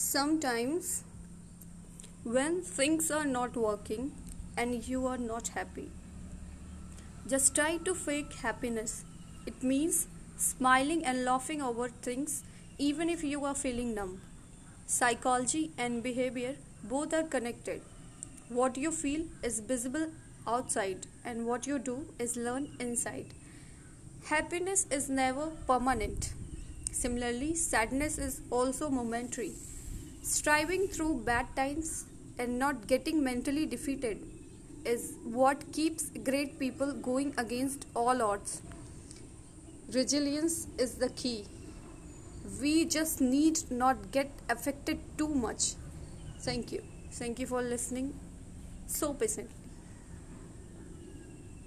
Sometimes, when things are not working and you are not happy, just try to fake happiness. It means smiling and laughing over things even if you are feeling numb. Psychology and behavior both are connected. What you feel is visible outside, and what you do is learned inside. Happiness is never permanent. Similarly, sadness is also momentary. Striving through bad times and not getting mentally defeated is what keeps great people going against all odds. Resilience is the key. We just need not get affected too much. Thank you. Thank you for listening. So patient.